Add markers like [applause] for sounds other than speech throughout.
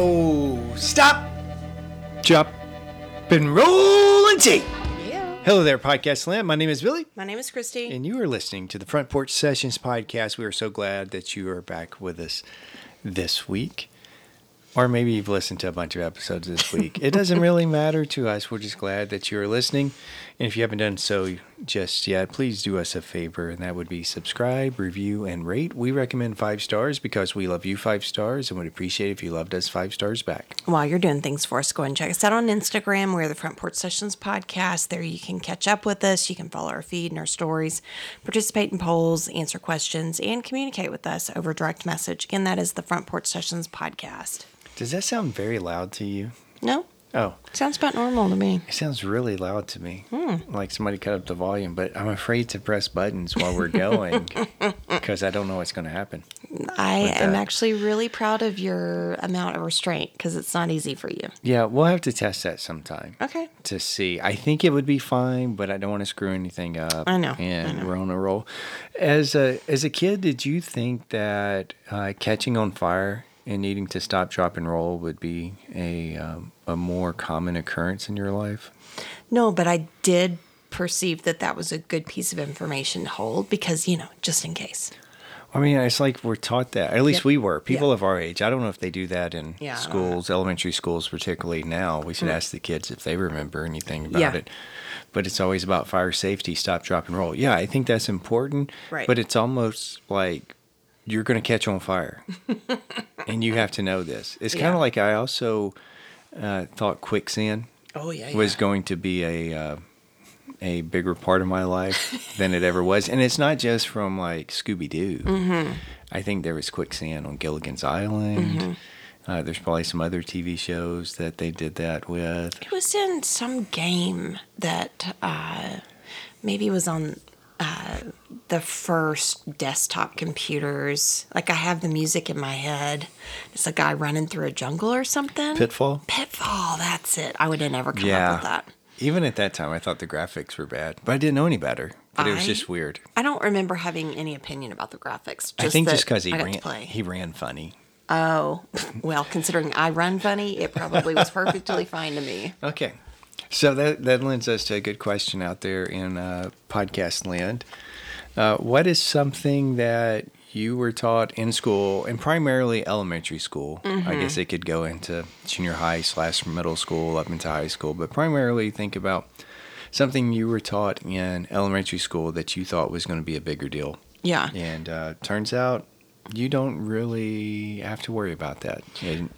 Whoa! Stop! Jump and roll and tape. Yeah. Hello there, Podcast Land. My name is Billy, My name is Christi. and you are listening to the Front Porch Sessions podcast. We are so glad that you are back with us this week. Or maybe you've listened to a bunch of episodes this week. It doesn't [laughs] really matter to us. We're just glad that you are listening. And if you haven't done so just yet, please do us a favor, and that would be subscribe, review, and rate. We recommend five stars because we love you five stars and would appreciate if you loved us five stars back. While you're doing things for us, go and check us out on Instagram. We're the Front Porch Sessions podcast. There you can catch up with us. You can follow our feed and our stories, participate in polls, answer questions, and communicate with us over direct message. Again, that is the Front Porch Sessions podcast. Does that sound very loud to you? No? Oh, Sounds about normal to me. it sounds really loud to me. Hmm. Like somebody cut up the volume, but I'm afraid to press buttons while we're going [laughs] because I don't know what's going to happen. I am actually really proud of your amount of restraint because it's not easy for you. Yeah, we'll have to test that sometime. Okay. to see. I think it would be fine, but I don't want to screw anything up. I know, I And know. we're on a roll. As a as a kid, did you think that uh, catching on fire and needing to stop, drop, and roll would be a um, a more common occurrence in your life? No, but I did perceive that that was a good piece of information to hold because, you know, just in case. I mean, it's like we're taught that. At least Yep. we were. People Yeah. of our age. I don't know if they do that in Yeah, schools, elementary schools, particularly now. We should ask the kids if they remember anything about Yeah. it. But it's always about fire safety, stop, drop, and roll. Yeah, I think that's important. Right. But it's almost like you're going to catch on fire, [laughs] and you have to know this. It's kind Yeah. of like I also uh, thought quicksand Oh, yeah. was going to be a uh, a bigger part of my life [laughs] than it ever was, and it's not just from like Scooby Doo. Mm-hmm. I think there was quicksand on Gilligan's Island. Mm-hmm. Uh, there's probably some other TV shows that they did that with. It was in some game that uh, maybe was on uh, the first desktop computers. Like I have the music in my head. It's a guy running through a jungle or something. Pitfall. Pitfall, that's it. I would have never come Yeah. up with that. Even at that time, I thought the graphics were bad, but I didn't know any better. But it was just weird. I don't remember having any opinion about the graphics. I think just because he ran, he ran funny. Oh, well, considering I run funny, it probably was [laughs] perfectly fine to me. Okay. So that, that lends us to a good question out there in uh, podcast land. Uh, what is something that you were taught in school, and primarily elementary school? I guess it could go into junior high slash middle school up into high school, but primarily think about something you were taught in elementary school that you thought was going to be a bigger deal. Yeah. And uh, turns out you don't really have to worry about that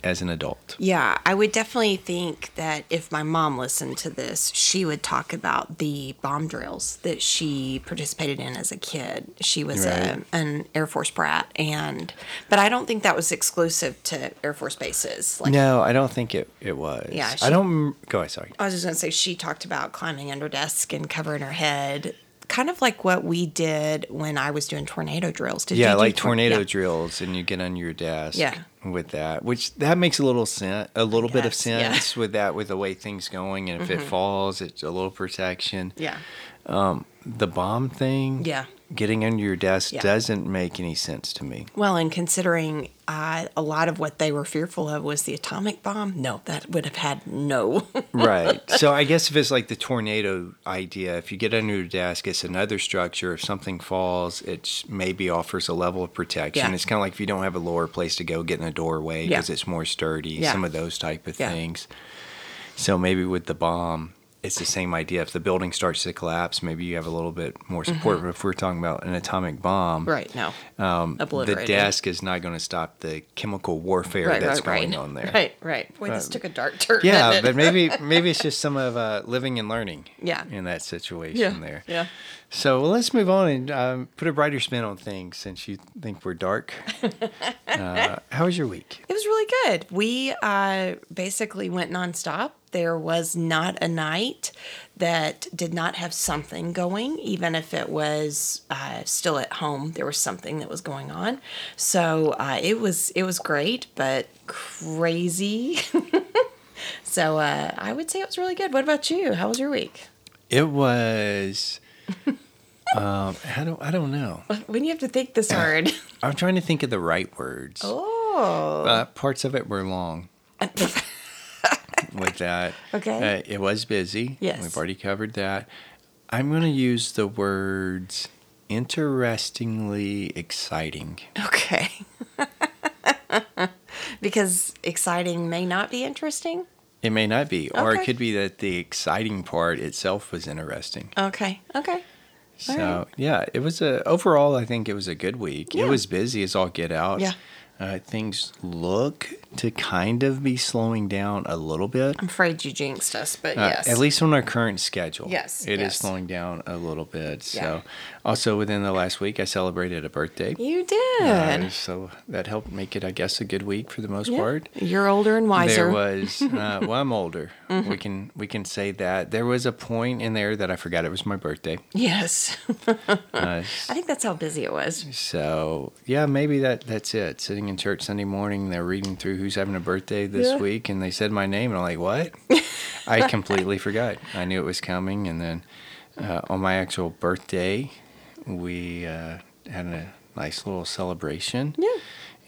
as an adult. Yeah, I would definitely think that if my mom listened to this, she would talk about the bomb drills that she participated in as a kid. She was a, um, an Air Force brat, and but I don't think that was exclusive to Air Force bases. Like No, I don't think it, it was. Yeah, I don't. Go ahead, sorry. I was just gonna say, she talked about climbing under desk and covering her head, kind of like what we did when I was doing tornado drills. Did yeah, you like tor- tornado yeah. drills, and you get under your desk. Yeah. With that, which that makes a little sense, a little bit of guess, yeah. Mm-hmm. sense with that, with the way things going, and if it falls, it's a little protection. Yeah, The bomb thing. yeah. Getting under your desk Yeah. doesn't make any sense to me. Well, and considering uh, a lot of what they were fearful of was the atomic bomb, no, that would have had no. [laughs] right. So I guess if it's like the tornado idea, if you get under your desk, it's another structure. If something falls, it maybe offers a level of protection. Yeah. It's kind of like if you don't have a lower place to go, get in a doorway Yeah. because it's more sturdy. Yeah. Some of those type of Yeah. things. So maybe with the bomb, it's the same idea. If the building starts to collapse, maybe you have a little bit more support. But if we're talking about an atomic bomb, Mm-hmm. right, no. um, the desk is not going to stop the chemical warfare Right, that's right, going right. on there. [laughs] Right, right. Boy, this took a dark turn. Yeah, but maybe [laughs] maybe it's just some of uh, living and learning. Yeah. In that situation yeah, there. yeah. So well, let's move on and um, put a brighter spin on things since you think we're dark. [laughs] uh, how was your week? Was really good. We uh, basically went nonstop. There was not a night that did not have something going, even if it was uh, still at home. There was something that was going on. So uh, it was it was great, but crazy. [laughs] so uh, I would say it was really good. What about you? How was your week? It was. [laughs] um, I don't. I don't know. When you have to think this [laughs] hard. I'm trying to think of the right words. oh. Uh, parts of it were long. with that. [laughs] Okay. Uh, it was busy. Yes. We've already covered that. I'm going to use the words interestingly exciting. Okay. [laughs] because exciting may not be interesting. It may not be, or it could be that the exciting part itself was interesting. Okay. Okay. So right. yeah, it was a overall. I think it was a good week. Yeah. It was busy as all get out. Yeah. Uh, things look to kind of be slowing down a little bit. I'm afraid you jinxed us, but Uh, yes. At least on our current schedule. Yes, it is yes. slowing down a little bit. Yeah. So, also within the last week, I celebrated a birthday. you did. Uh, so that helped make it, I guess, a good week for the most Yeah. part. You're older and wiser. There was, [laughs] uh, well, I'm older. Mm-hmm. We can we can say that there was a point in there that I forgot it was my birthday. Yes. Uh, [laughs] I think that's how busy it was. so yeah, maybe that that's it. Sitting in church Sunday morning, they're reading through who's having a birthday this Yeah. week, and they said my name, and I'm like, what? [laughs] I completely forgot. I knew it was coming, and then uh, on my actual birthday, we uh, had a nice little celebration. Yeah.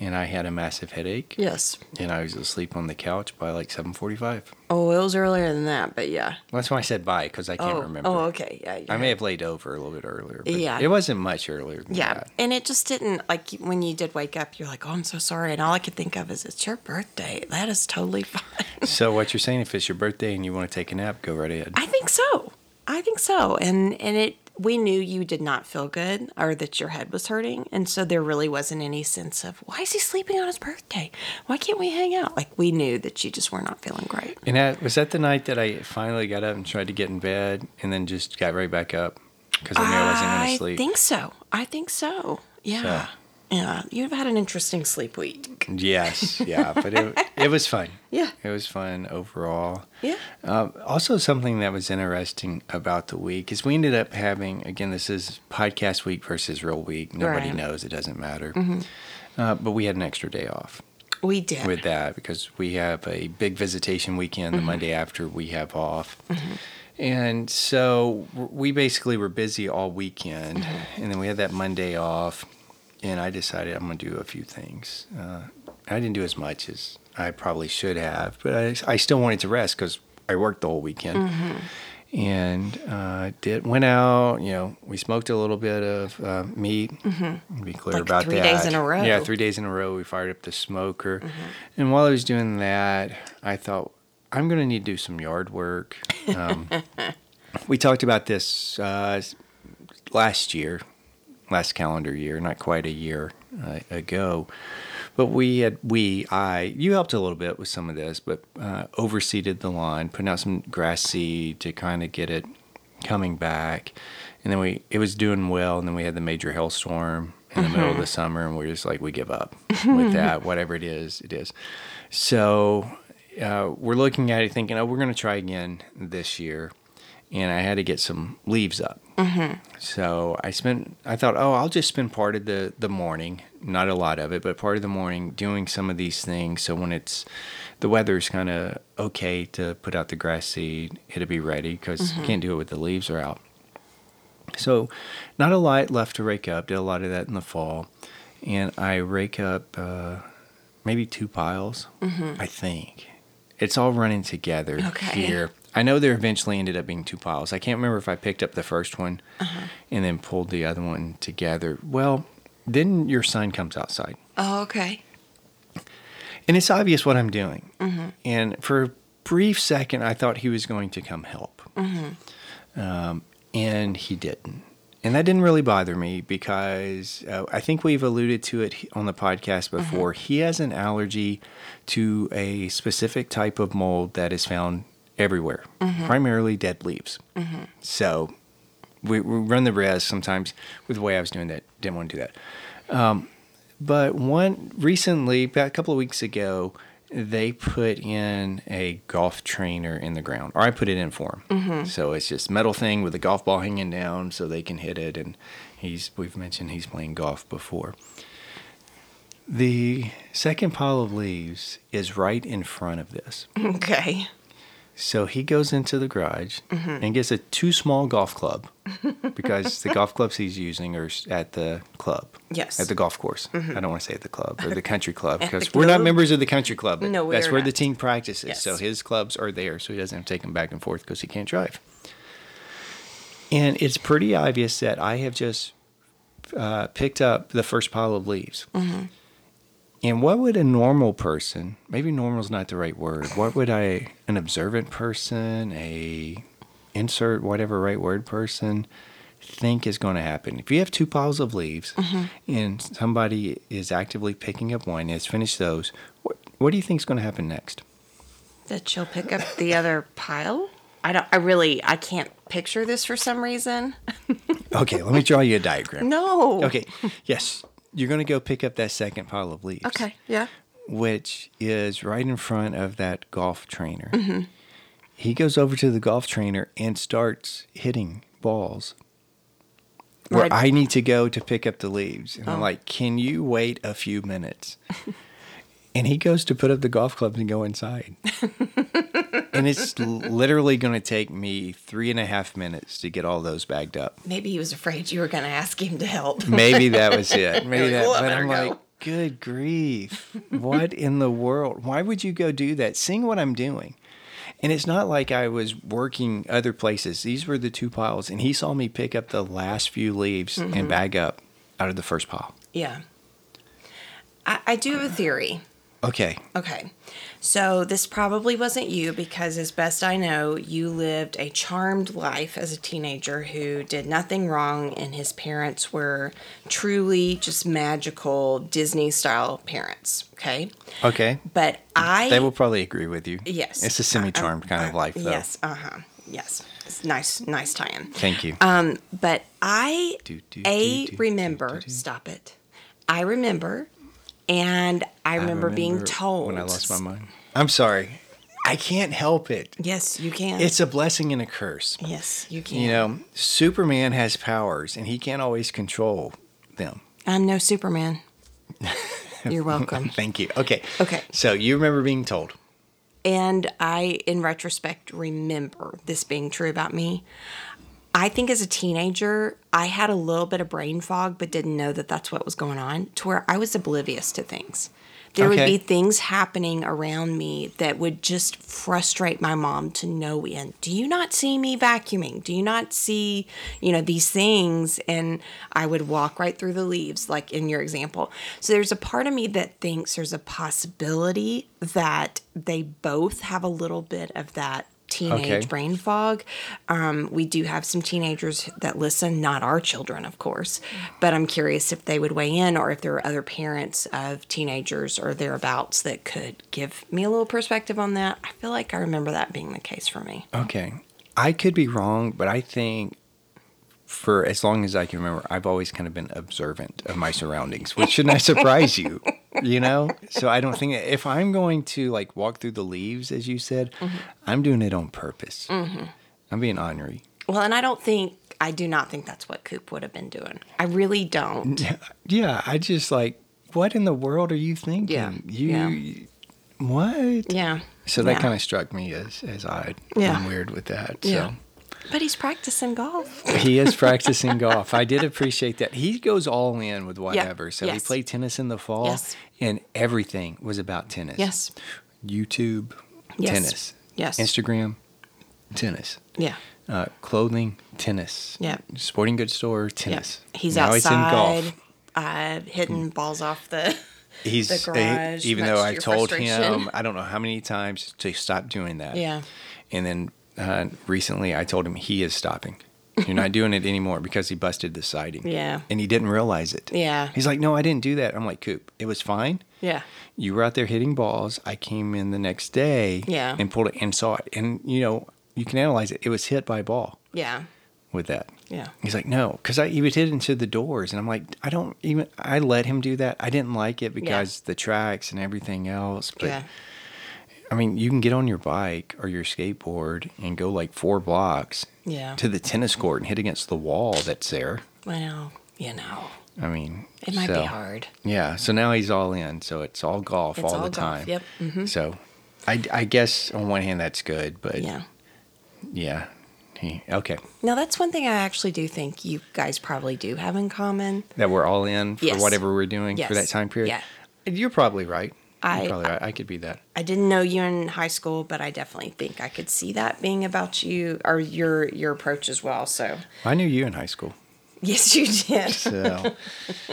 And I had a massive headache, Yes. and I was asleep on the couch by like 7:45. Oh, it was earlier than that, but yeah. That's why I said bye because I can't oh, remember. oh, okay. Yeah. I may have laid over a little bit earlier. But Yeah. It wasn't much earlier than that. Yeah, that. and it just didn't like when you did wake up. You're like, "Oh, I'm so sorry," and all I could think of is, "It's your birthday. That is totally [laughs] fine." So what you're saying, if it's your birthday and you want to take a nap, go right ahead. I think so. I think so. And and it we knew you did not feel good or that your head was hurting, and so there really wasn't any sense of why is he sleeping on his birthday? Why can't we hang out? Like we knew that you just were not feeling great. And that, was that the night that I finally got up and tried to get in bed and then just got right back up because I knew I wasn't going to sleep. I think so. I think so. Yeah. Yeah. You've had an interesting sleep week. Yes, yeah, but it, it was fun. [laughs] Yeah. It was fun overall. Yeah. Um, also, something that was interesting about the week is we ended up having again. This is podcast week versus real week. Nobody Right. knows; it doesn't matter. Uh, but we had an extra day off We did. with that because we have a big visitation weekend the Monday after we have off. And so we basically were busy all weekend, and then we had that Monday off. And I decided I'm going to do a few things. Uh, I didn't do as much as I probably should have, but I, I still wanted to rest because I worked the whole weekend. And uh, did went out. You know, we smoked a little bit of uh, meat. To be clear Like about three that. days in a row. Yeah, three days in a row. We fired up the smoker, and while I was doing that, I thought I'm going to need to do some yard work. Um, [laughs] we talked about this uh, last year, last calendar year, not quite a year uh, ago. But we had, we, I, you helped a little bit with some of this, but uh, overseeded the lawn, putting out some grass seed to kind of get it coming back. And then we, it was doing well. And then we had the major hailstorm in the middle of the summer, and we're just like, we give up [laughs] with that. Whatever it is, it is. So uh, we're looking at it thinking, oh, we're going to try again this year. And I had to get some leaves up. Mm-hmm. So I spent, I thought, oh, I'll just spend part of the, the morning, not a lot of it, but part of the morning doing some of these things. So when it's, the weather's kind of okay to put out the grass seed, it'll be ready because you mm-hmm. can't do it with the leaves are out. So not a lot left to rake up. Did a lot of that in the fall. And I rake up uh, maybe two piles, mm-hmm. I think. It's all running together Okay. here. I know there eventually ended up being two piles. I can't remember if I picked up the first one and then pulled the other one together. Well, then your son comes outside. Oh, okay. And it's obvious what I'm doing. And for a brief second, I thought he was going to come help. Um, and he didn't. And that didn't really bother me because uh, I think we've alluded to it on the podcast before. He has an allergy to a specific type of mold that is found everywhere, mm-hmm. primarily dead leaves. Mm-hmm. So we, we run the risk sometimes with the way I was doing that. Didn't want to do that. Um, but one recently, about a couple of weeks ago, they put in a golf trainer in the ground, or I put it in for him. Mm-hmm. So it's just metal thing with a golf ball hanging down, so they can hit it. And he's we've mentioned he's playing golf before. The second pile of leaves is right in front of this. [laughs] Okay. So he goes into the garage Mm-hmm. and gets a too small golf club because the golf [laughs] clubs he's using are at the club. Yes. Mm-hmm. At the golf course. I don't want to say at the club or [laughs] the country club because we're not members of the country club. No, we That's where the team practices. So his clubs are there, so he doesn't have to take them back and forth because he can't drive. And it's pretty obvious that I have just uh, picked up the first pile of leaves. Mm-hmm. And what would a normal person, maybe normal is not the right word, what would I, an observant person, a insert whatever right word person, think is going to happen? If you have two piles of leaves Mm-hmm. and somebody is actively picking up one and has finished those, what, what do you think is going to happen next? That she'll pick up the other pile. I don't. I really. I can't picture this for some reason. [laughs] Okay, let me draw you a diagram. No. Okay, yes, you're going to go pick up that second pile of leaves. Okay. Yeah. which is right in front of that golf trainer. Mm-hmm. He goes over to the golf trainer and starts hitting balls. Where Right. I need to go to pick up the leaves. And I'm Oh. like, can you wait a few minutes? [laughs] and he goes to put up the golf clubs and go inside. [laughs] and it's literally going to take me three and a half minutes to get all those bagged up. Maybe he was afraid you were going to ask him to help. Maybe that [laughs] was it. Maybe that. "Oh, I but I'm go." like, [laughs] good grief! What in the world? Why would you go do that? Seeing what I'm doing, and it's not like I was working other places. These were the two piles, and he saw me pick up the last few leaves Mm-hmm. and bag up out of the first pile. Yeah. I, I do have a theory. Okay, Okay. So this probably wasn't you because, as best I know, you lived a charmed life as a teenager who did nothing wrong, and his parents were truly just magical Disney style parents. Okay. okay. But I. They will probably agree with you. Yes. it's a semi-charmed kind of life, though. Yes. Uh huh. Yes. It's nice, nice tie-in. Thank you. Um, but I Do, do, a do, remember. Stop it. I remember, and I remember, being remember told when I lost my mind. I'm sorry. I can't help it. Yes, you can. It's a blessing and a curse. yes, you can. You know, Superman has powers and he can't always control them. I'm no Superman. [laughs] You're welcome. [laughs] Thank you. Okay. Okay. So you remember being told. And I, in retrospect, remember this being true about me. I think as a teenager, I had a little bit of brain fog, but didn't know that that's what was going on, to where I was oblivious to things. There would be things happening around me that would just frustrate my mom to no end. Do you not see me vacuuming? Do you not see, you know, these things? And I would walk right through the leaves, like in your example. So there's a part of me that thinks there's a possibility that they both have a little bit of that teenage Okay. brain fog. Um, we do have some teenagers that listen, not our children, of course, but I'm curious if they would weigh in or if there are other parents of teenagers or thereabouts that could give me a little perspective on that. I feel like I remember that being the case for me. Okay. I could be wrong, but I think for as long as I can remember, I've always kind of been observant of my surroundings, which should not I [laughs] surprise you, you know? So I don't think if I'm going to like walk through the leaves, as you said, mm-hmm. I'm doing it on purpose. Mm-hmm. I'm being ornery. Well, and I don't think, I do not think that's what Coop would have been doing. I really don't. [laughs] Yeah, I just like, what in the world are you thinking? Yeah, You, yeah. what? Yeah. So that Yeah. kind of struck me as as odd Yeah. and weird with that. Yeah. But he's practicing golf. [laughs] he is practicing [laughs] golf. I did appreciate that. He goes all in with whatever. So he played tennis in the fall, Yes. and everything was about tennis. Yes. YouTube, Yes. tennis. Yes. Instagram, tennis. Yeah. Uh, clothing, tennis. Yeah. Sporting goods store, tennis. He's now outside, he's in golf. uh, hitting balls off the. [laughs] He's the garage, even though I told him I don't know how many times to stop doing that. Yeah. And then uh, recently I told him he is stopping. You're not [laughs] doing it anymore because he busted the siding. Yeah. And he didn't realize it. Yeah. He's like, no, I didn't do that. I'm like, Coop, it was fine. Yeah. You were out there hitting balls. I came in the next day Yeah. and pulled it and saw it. And, you know, you can analyze it. It was hit by a ball Yeah. with that. Yeah. He's like, no, because I he was hit into the doors, and I'm like, I don't even. I let him do that. I didn't like it because the tracks and everything else. But yeah. I mean, you can get on your bike or your skateboard and go like four blocks Yeah. to the tennis court and hit against the wall that's there. Well, you know, I mean, it might so- be hard. Yeah. So now he's all in. So it's all golf It's all, all the golf, time. yep, mhm. So I, I guess on one hand that's good, but Yeah. yeah. He, okay. Now that's one thing I actually do think you guys probably do have in common. That we're all in for Yes. whatever we're doing for that time period. Yeah. You're probably right. I- probably right. I could be that. I didn't know you in high school, but I definitely think I could see that being about you or your your approach as well. So I knew you in high school. yes, you did So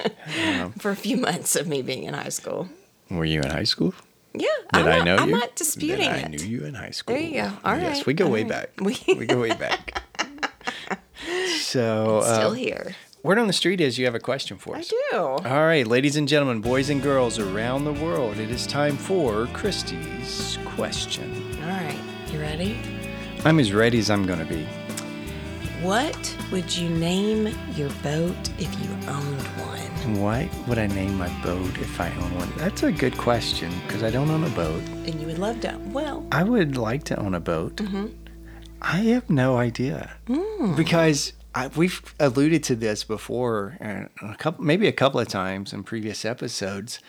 [laughs] for a few months of me being in high school. were you in high school? Yeah, Did I'm I not, know I'm you? not disputing Then I it. knew you in high school. There you go. All yes, right, we go all way right. back. [laughs] We- We, go way back. [laughs] So, Still uh, here. Word on the street is you have a question for us. I do. All right, ladies and gentlemen, boys and girls around the world, it is time for Christi's question. All right, you ready? I'm as ready as I'm going to be. What would you name your boat if you owned one? What would I name my boat if I own one? That's a good question because I don't own a boat. And you would love to. Well, I would like to own a boat. Mm-hmm. I have no idea hmm. because I, we've alluded to this before, a couple, maybe a couple of times in previous episodes.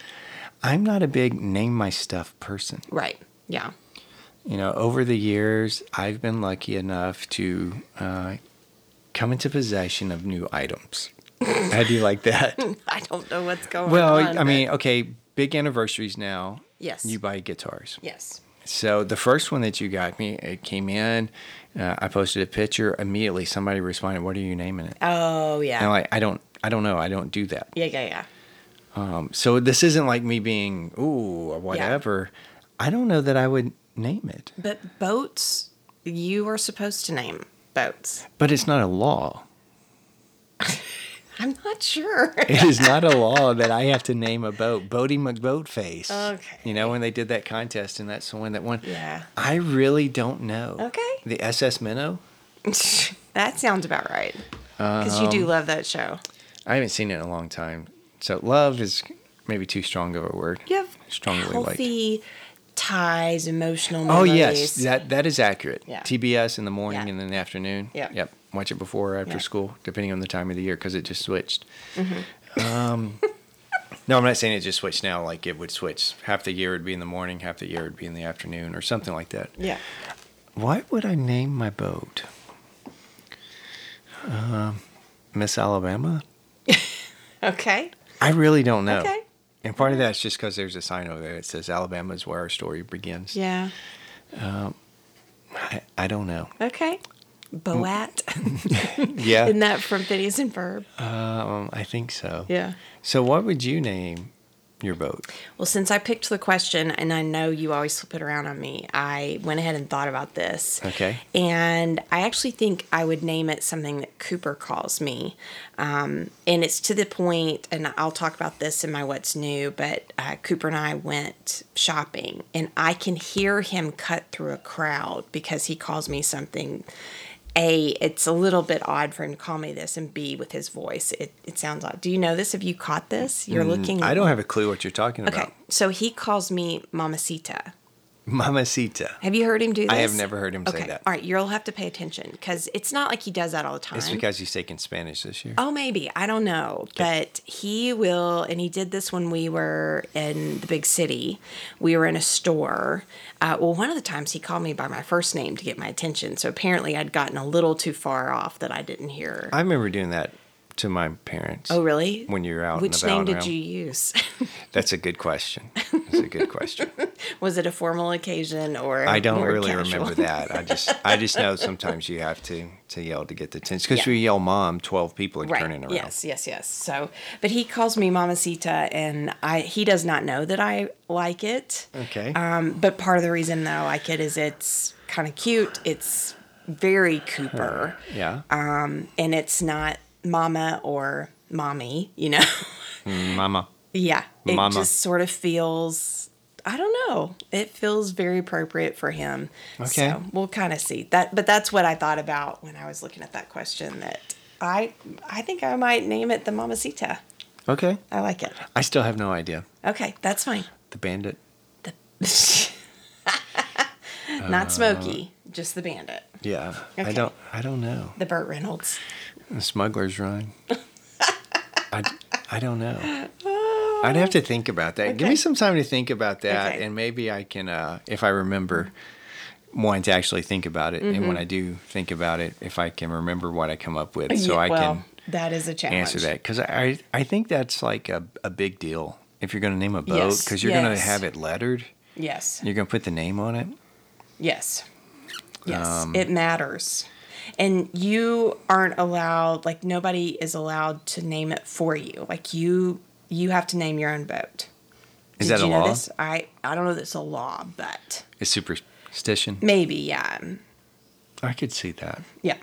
I'm not a big name my stuff person. right. Yeah. You know, over the years, I've been lucky enough to uh, come into possession of new items. [laughs] How do you like that? [laughs] I don't know what's going well, on. Well, I mean, okay, big anniversaries now. Yes. You buy guitars. yes. So the first one that you got me, it came in. Uh, I posted a picture. Immediately, somebody responded, "What are you naming it?" Oh, yeah. And like, I don't, I don't know. I don't do that. yeah, yeah, yeah. Um, so this isn't like me being ooh or whatever. I don't know that I would name it, But boats, you are supposed to name boats. but it's not a law. [laughs] I'm not sure. [laughs] It is not a law that I have to name a boat. Boaty McBoatface. Okay. You know when they did that contest and that's the one that won. Yeah. I really don't know. Okay. The SS Minnow. [laughs] that sounds about right. Because you do Um, love that show. I haven't seen it in a long time. So love is maybe too strong of a word. You have strongly liked. healthy ties, emotional Oh memories. yes, that that is accurate. Yeah. TBS in the morning Yeah. and in the afternoon. Yeah. Yep. Watch it before or after Yeah. school, depending on the time of the year, because it just switched. Mm-hmm. Um, [laughs] no, I'm not saying it just switched now. Like it would switch. Half the year would be in the morning, half the year would be in the afternoon, or something like that. Yeah. What would I name my boat? Um, Miss Alabama. [laughs] Okay. I really don't know. Okay. And part of that's just because there's a sign over there that says Alabama is where our story begins. Yeah. Um, I, I don't know. Okay. Boat. [laughs] [laughs] Yeah. Isn't that from Phineas and Ferb? Um, I think so. Yeah. So, what would you name your boat? Well, since I picked the question, and I know you always flip it around on me, I went ahead and thought about this. Okay. And I actually think I would name it something that Cooper calls me. Um, and it's to the point, and I'll talk about this in my What's New, but uh, Cooper and I went shopping, and I can hear him cut through a crowd because he calls me something. A, it's a little bit odd for him to call me this, and B, with his voice, it, it sounds odd. Do you know this? Have you caught this? You're looking. Mm, I don't have a clue what you're talking about. Okay, about. so he calls me Mamacita. Mamacita. Have you heard him do this? I have never heard him say okay. that. All right, you'll have to pay attention because it's not like he does that all the time. It's because he's taking Spanish this year. Oh, maybe. I don't know. But he will, and he did this when we were in the big city. We were in a store. Uh, well, one of the times he called me by my first name to get my attention. So apparently I'd gotten a little too far off that I didn't hear. I remember doing that to my parents. oh, really? When you were out Which name did around. you use? [laughs] That's a good question. That's a good question. [laughs] Was it a formal occasion or? I don't really casual? remember that. I just I just know [laughs] sometimes you have to to yell to get the attention because Yeah. you yell "mom," twelve people are right. turning around. Yes, yes, yes. So, but he calls me Mamacita, and I he does not know that I like it. Okay. Um, but part of the reason that I like it is it's kind of cute. It's very Cooper, yeah. and it's not Mama or Mommy. You know. Mama. [laughs] yeah. It Mama. just sort of feels. I don't know. It feels very appropriate for him. Okay. So we'll kind of see that. But that's what I thought about when I was looking at that question. That I I think I might name it the Mamacita. Okay. I like it. I still have no idea. Okay, that's fine. The bandit. The. [laughs] Not Smokey, just the Bandit, Yeah. I don't. I don't know. the Burt Reynolds. The Smuggler's Run. [laughs] I, I don't know. [laughs] I'd have to think about that. Give me some time to think about that, Okay. and maybe I can, uh, if I remember, wanting to actually think about it, and when I do think about it, if I can remember what I come up with, so Yeah, I well, can that is a challenge. answer that because I I think that's like a, a big deal if you're going to name a boat Yes, because you're going to have it lettered. Yes. You're going to put the name on it. Yes. Yes. Um, it matters. And you aren't allowed like nobody is allowed to name it for you. Like you you have to name your own boat. Is Did that a you know law? this? I I don't know if it's a law, but It's superstition. maybe, yeah. I could see that. Yeah.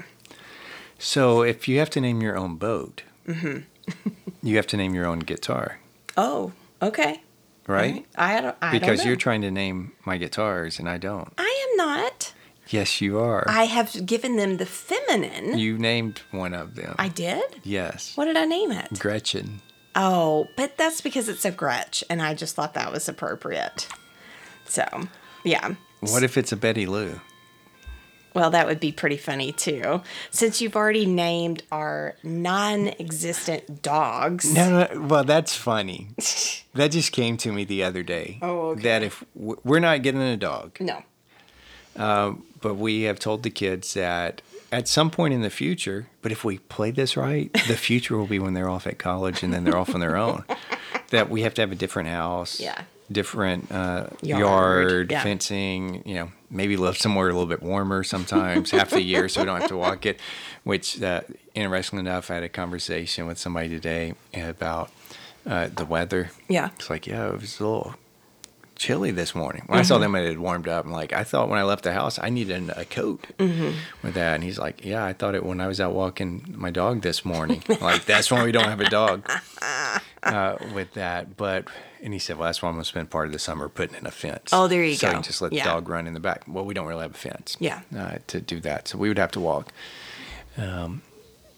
So if you have to name your own boat, Mm-hmm. [laughs] you have to name your own guitar, Oh, okay. right? I don't I Because don't you're trying to name my guitars and I don't. I am not. Yes, you are. I have given them the feminine. you named one of them. I did? yes. What did I name it? Gretchen. Oh, but that's because it's a Gretsch, and I just thought that was appropriate. So, yeah. What if it's a Betty Lou? Well, that would be pretty funny too. Since you've already named our non existent dogs. No, no. Well, that's funny. [laughs] that just came to me the other day. Oh, okay. That if we're not getting a dog, No. Uh, but we have told the kids that at some point in the future, but if we play this right, the [laughs] future will be when they're off at college and then they're off on their own. [laughs] That we have to have a different house, Yeah. different uh, Yard, yard, yeah. fencing. You know, maybe live somewhere a little bit warmer sometimes, half the year, so we don't have to walk it. Which, uh, interestingly enough, I had a conversation with somebody today about uh, the weather. Yeah. It's like, yeah, it was a little chilly this morning. When I saw them, it had warmed up. I'm like, I thought when I left the house, I needed a coat with that. And he's like, yeah, I thought it when I was out walking my dog this morning. like, that's why we don't have a dog [laughs] uh, with that. But, and he said, well, that's why I'm going to spend part of the summer putting in a fence. Oh, there you so I go. can just let Yeah. the dog run in the back. Well, we don't really have a fence Yeah. uh, to do that. So we would have to walk. Um,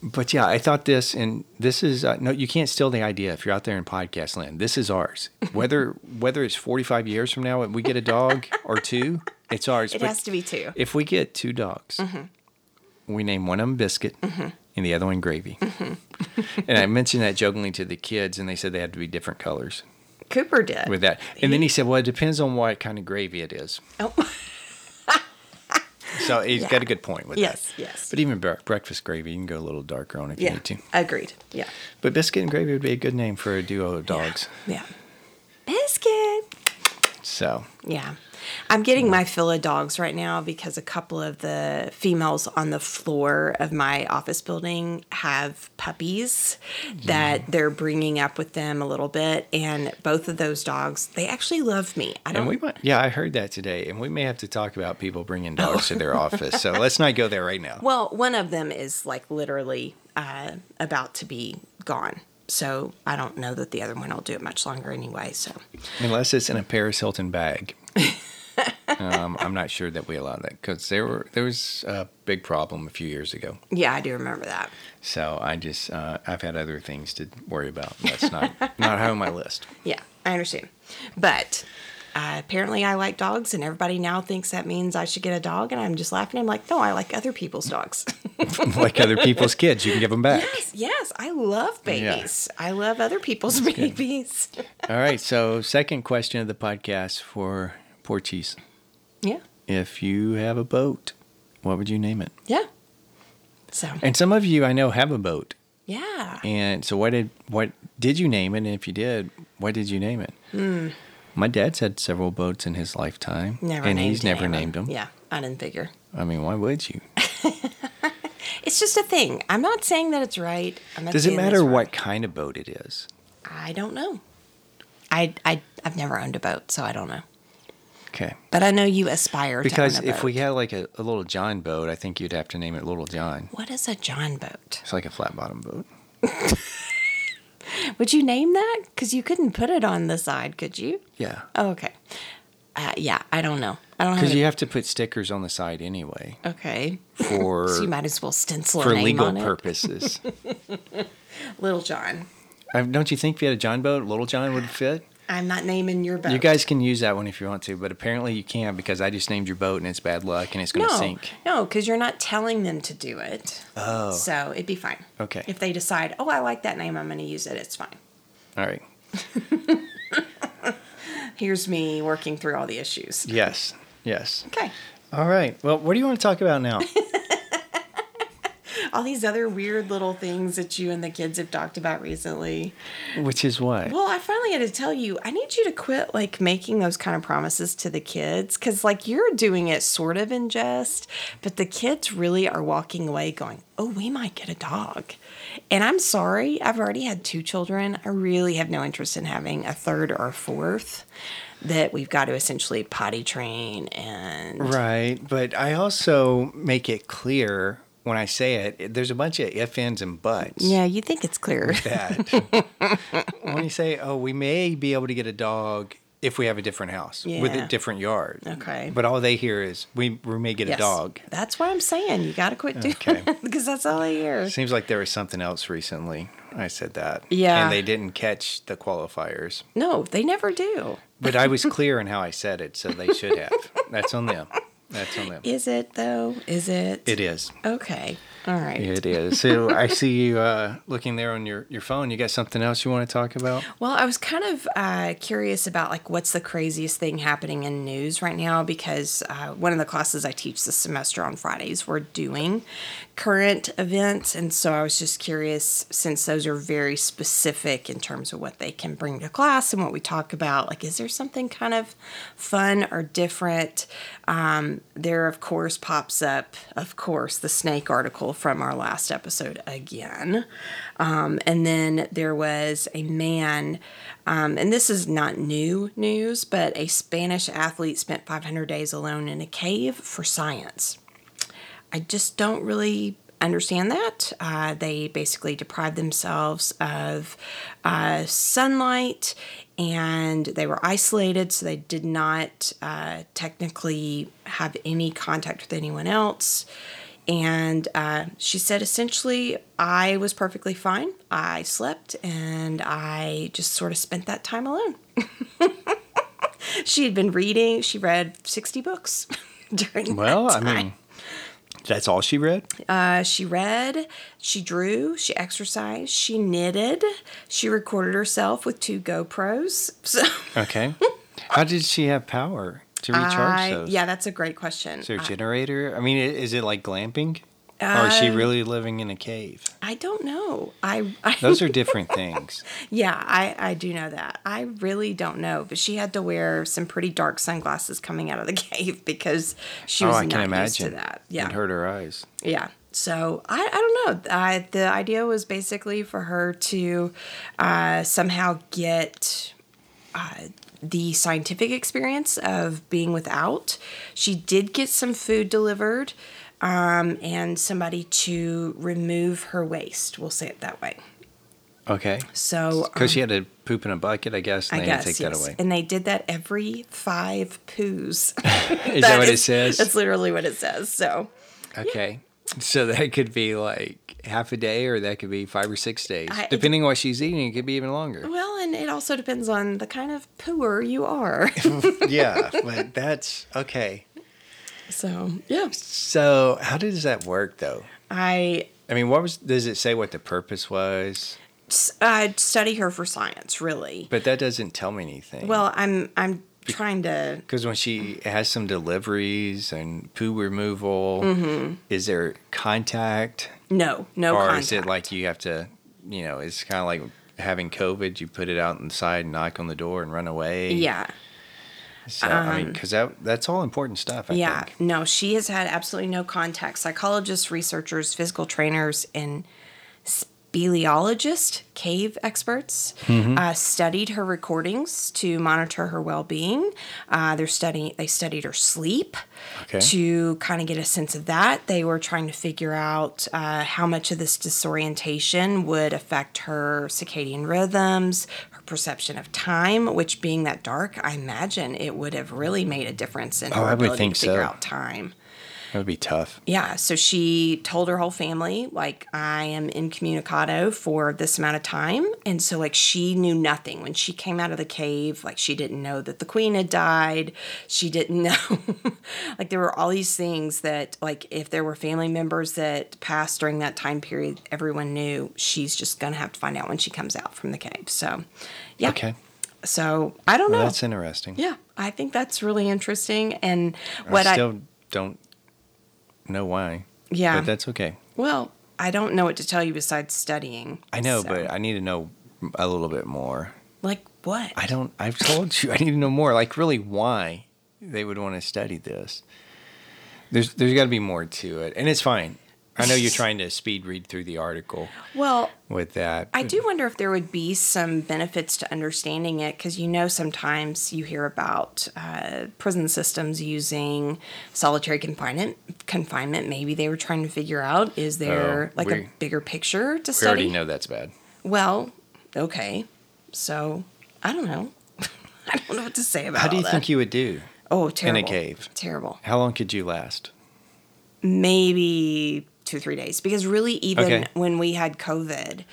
but yeah, I thought this, and this is uh, no, you can't steal the idea if you're out there in podcast land. This is ours. [laughs] Whether whether it's 45 years from now, and we get a dog [laughs] or two, it's ours. It But has to be two. If we get two dogs, mm-hmm. we name one of them Biscuit mm-hmm. and the other one Gravy. Mm-hmm. [laughs] and I mentioned that jokingly to the kids, and they said they had to be different colors Cooper did. with that. And then he said, "Well, it depends on what kind of gravy it is." oh, So [laughs] he's Yeah. got a good point with yes, that. yes. yes. But even breakfast gravy, you can go a little darker on it if you yeah. need to. Agreed. Yeah. But biscuit and gravy would be a good name for a duo of dogs. Yeah. Biscuit. So Yeah. I'm getting my fill of dogs right now because a couple of the females on the floor of my office building have puppies that they're bringing up with them a little bit. And both of those dogs, they actually love me. I don't. and we might, yeah, I heard that today, and we may have to talk about people bringing dogs to their office. So [laughs] let's not go there right now. well, one of them is like literally uh, about to be gone. So I don't know that the other one will do it much longer anyway. So Unless it's in a Paris Hilton bag. [laughs] um, I'm not sure that we allow that because there were there was a big problem a few years ago. yeah, I do remember that. So I just uh, I've had other things to worry about. That's not [laughs] not high on my list. Yeah, I understand. But uh, apparently, I like dogs, and everybody now thinks that means I should get a dog. And I'm just laughing. I'm like, no, I like other people's dogs. [laughs] like other people's kids, you can give them back. yes, I love babies. I love other people's babies. [laughs] All right. So second question of the podcast for Porchies. yeah, If you have a boat, what would you name it? yeah. So, And some of you I know have a boat. yeah. And so what did what did you name it? And if you did, what did you name it? Hmm. My dad's had several boats in his lifetime. Never and he's never named them. Yeah, I didn't figure. I mean, why would you? [laughs] It's just a thing. I'm not saying that it's right. I'm not Does it matter what kind of boat it is? I don't know. I, I, I've never owned a boat, so I don't know. Okay. But I know you aspire Because to own a if boat. we had like a, a little John boat, I think you'd have to name it Little John. What is a John boat? It's like a flat bottom boat. [laughs] Would you name that? Because you couldn't put it on the side, could you? Yeah. Oh, okay. Uh, yeah, I don't know. I don't. Because you have to put stickers on the side anyway okay. for [laughs] So you might as well stencil for a name legal on it. purposes. [laughs] Little John. Uh, Don't you think if you had a John boat, Little John would fit? I'm not naming your boat. You guys can use that one if you want to, but apparently you can't because I just named your boat and it's bad luck and it's going to no, sink. no, because you're not telling them to do it. Oh. So it'd be fine. Okay. If they decide, oh, I like that name, I'm going to use it. It's fine. All right. [laughs] Here's me working through all the issues. Yes. Yes. Okay. All right. Well, what do you want to talk about now? [laughs] All these other weird little things that you and the kids have talked about recently. Which is what? Well, I finally had to tell you, I need you to quit like making those kind of promises to the kids because, like, you're doing it sort of in jest, but the kids really are walking away going, Oh, we might get a dog. And I'm sorry, I've already had two children. I really have no interest in having a third or a fourth that we've got to essentially potty train and. Right. But I also make it clear when I say it, there's a bunch of if, ands, and buts. Yeah, you think it's clear. That. [laughs] when you say, oh, we may be able to get a dog if we have a different house with a different yard. Okay. But all they hear is, we, we may get Yes. a dog. That's what I'm saying. You got to quit doing Okay. [laughs] because that's all I hear. Seems like there was something else recently. I said that. Yeah. And they didn't catch the qualifiers. No, they never do. But I was clear in how I said it, so they should have. [laughs] That's on them. That's on them. Is it though? Is it? It is. Okay. All right. It is. So I see you uh, looking there on your, your phone. You got something else you want to talk about? Well, I was kind of uh, curious about like what's the craziest thing happening in news right now because uh, one of the classes I teach this semester on Fridays we're doing current events, and so I was just curious since those are very specific in terms of what they can bring to class and what we talk about. Like, is there something kind of fun or different? Um, there, of course, pops up, of course, the snake article from our last episode again. Um, and then there was a man, um, and this is not new news, but a Spanish athlete spent 500 days alone in a cave for science. I just don't really understand that. Uh, they basically deprived themselves of uh, sunlight and they were isolated, so they did not uh, technically have any contact with anyone else. And uh, she said essentially, I was perfectly fine. I slept and I just sort of spent that time alone. [laughs] she had been reading, she read 60 books [laughs] during Well, I mean, that's all she read? Uh, she read, she drew, she exercised, she knitted, she recorded herself with two GoPros. [laughs] So Okay. How did she have power to recharge I, those? yeah, that's a great question. Is there a I, generator? I mean, is it like glamping? Or is she Uh, really living in a cave? I don't know. I, I [laughs] Those are [laughs] different things. yeah, I, I do know that. I really don't know, but she had to wear some pretty dark sunglasses coming out of the [laughs] cave because she oh, was I not can used imagine. to that. Yeah, It hurt her eyes. Yeah. So I, I don't know. I, the idea was basically for her to uh, somehow get uh, the scientific experience of being without. She did get some food delivered um, and somebody to remove her waste. We'll say it that way. Okay. So Because she had to poop in a bucket, I guess, and I they had guess to take yes. that away. And they did that every five poos. [laughs] Is that, what it says? That's literally what it says. So Okay. So that could be like half a day or that could be five or six days. I- Depending on what she's eating, it could be even longer. Well, and it also depends on the kind of pooer you are. [laughs] [laughs] yeah, but that's okay. So, yeah. So how does that work though? I I mean, what was does it say what the purpose was? I study her for science, really. But that doesn't tell me anything. Well, I'm I'm trying to because when she has some deliveries and poo removal, Mm-hmm. is there contact, no, no or contact. is it like you have to, you know, it's kind of like having COVID. You put it out inside, knock on the door, and run away. yeah. So I mean, because that that's all important stuff. I yeah. think. No, she has had absolutely no contact. Psychologists, researchers, physical trainers, and speleologists, cave experts, Mm-hmm. uh, studied her recordings to monitor her well-being. Uh, they're studying. They studied her sleep Okay. to kind of get a sense of that. They were trying to figure out uh, how much of this disorientation would affect her circadian rhythms, perception of time. Which, being that dark, I imagine it would have really made a difference in oh, her Oh, I would ability think to figure so. out time. That would be tough. Yeah, so she told her whole family, like, I am incommunicado for this amount of time. And so, like, she knew nothing. When she came out of the cave, like, she didn't know that the queen had died. She didn't [laughs] know. like, there were all these things that, like, if there were family members that passed during that time period, everyone knew she's just going to have to find out when she comes out from the cave. So, yeah. Okay. So, I don't Well, know. that's interesting. yeah, I think that's really interesting. And what I, still don't know why. Yeah. But that's okay. well, I don't know what to tell you besides studying. I know, So, but I need to know a little bit more. like what? I don't. I've told you. I need to know more. Like, really, why they would want to study this? There's there's got to be more to it, and it's fine. I know you're [laughs] trying to speed read through the article well, with that. I do wonder if there would be some benefits to understanding it because you know sometimes you hear about uh, prison systems using solitary confinement. Confinement. Maybe they were trying to figure out is there Oh, like we- a bigger picture to We study? already know that's bad. Well, okay. So I don't know. [laughs] I don't know what to say about How do you all think you would do? Oh, terrible. In a cave? Terrible. How long could you last? maybe two three days because really even Okay. when we had covid